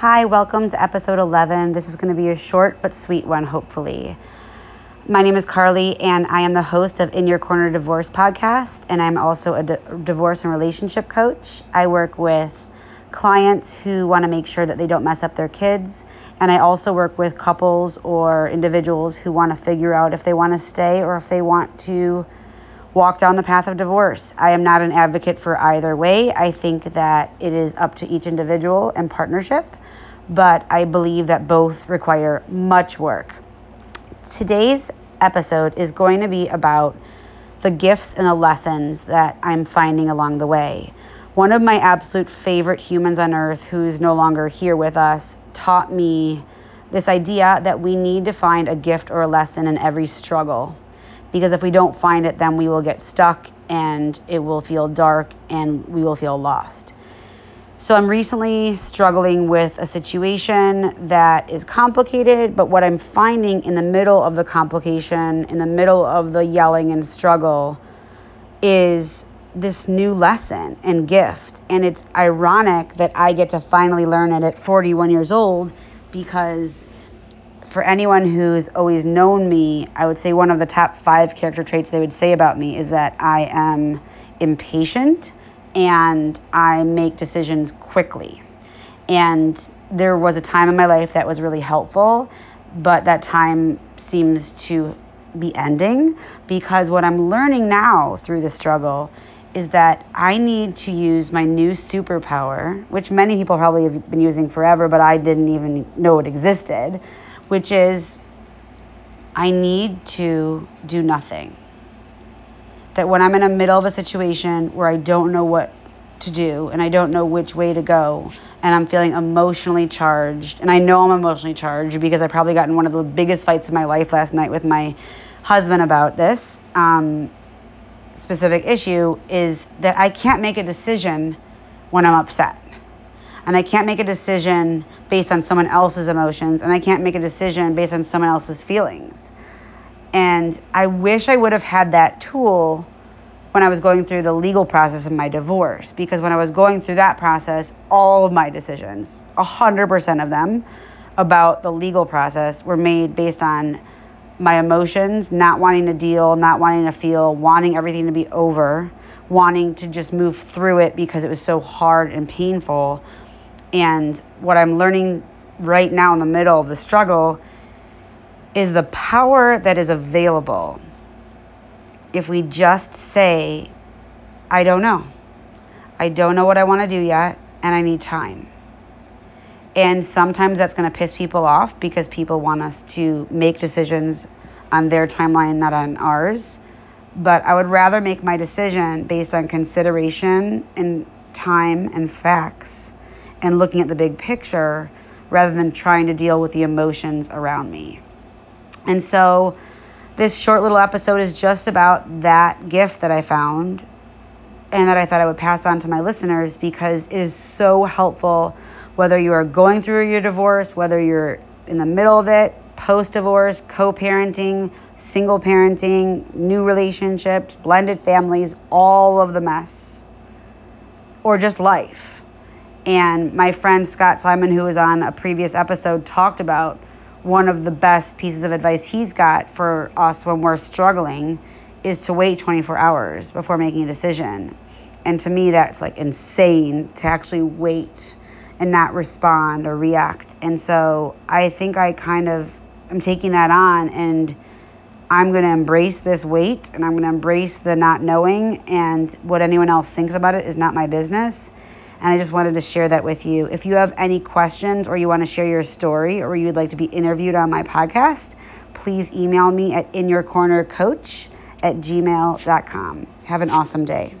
Hi, welcome to episode 11. This is going to be a short but sweet one, hopefully. My name is Carly, and I am the host of In Your Corner Divorce podcast, and I'm also a divorce and relationship coach. I work with clients who want to make sure that they don't mess up their kids, and I also work with couples or individuals who want to figure out if they want to stay or if they want to walk down the path of divorce. I am not an advocate for either way. I think that it is up to each individual and partnership but I believe that both require much work. Today's episode is going to be about the gifts and the lessons that I'm finding along the way. One of my absolute favorite humans on earth, who's no longer here with us, taught me this idea that we need to find a gift or a lesson in every struggle. Because if we don't find it, then we will get stuck and it will feel dark and we will feel lost. So I'm recently struggling with a situation that is complicated, but what I'm finding in the middle of the complication, in the middle of the yelling and struggle, is this new lesson and gift. And it's ironic that I get to finally learn it at 41 years old because for anyone who's always known me, I would say one of the top five character traits they would say about me is that I am impatient and I make decisions quickly. And there was a time in my life that was really helpful, but that time seems to be ending because what I'm learning now through the struggle is that I need to use my new superpower, which many people probably have been using forever, but I didn't even know it existed, which is I need to do nothing that when I'm in the middle of a situation where I don't know what to do and I don't know which way to go and I'm feeling emotionally charged and I know I'm emotionally charged because I probably got in one of the biggest fights of my life last night with my husband about this um, specific issue is that I can't make a decision when I'm upset. And I can't make a decision based on someone else's emotions and I can't make a decision based on someone else's feelings. And I wish I would have had that tool when I was going through the legal process of my divorce. Because when I was going through that process, all of my decisions, 100% of them about the legal process, were made based on my emotions, not wanting to deal, not wanting to feel, wanting everything to be over, wanting to just move through it because it was so hard and painful. And what I'm learning right now in the middle of the struggle is the power that is available if we just say, I don't know. I don't know what I want to do yet, and I need time. And sometimes that's going to piss people off because people want us to make decisions on their timeline, not on ours. But I would rather make my decision based on consideration and time and facts and looking at the big picture rather than trying to deal with the emotions around me. And so this short little episode is just about that gift that I found and that I thought I would pass on to my listeners because it is so helpful whether you are going through your divorce, whether you're in the middle of it, post divorce, co parenting, single parenting, new relationships, blended families, all of the mess, or just life. And my friend Scott Simon, who was on a previous episode, talked about one of the best pieces of advice he's got for us when we're struggling is to wait 24 hours before making a decision. And to me, that's like insane to actually wait and not respond or react. And so I think I kind of am taking that on and I'm going to embrace this wait and I'm going to embrace the not knowing. And what anyone else thinks about it is not my business. And I just wanted to share that with you. If you have any questions or you want to share your story or you'd like to be interviewed on my podcast, please email me at inyourcornercoach at gmail.com. Have an awesome day.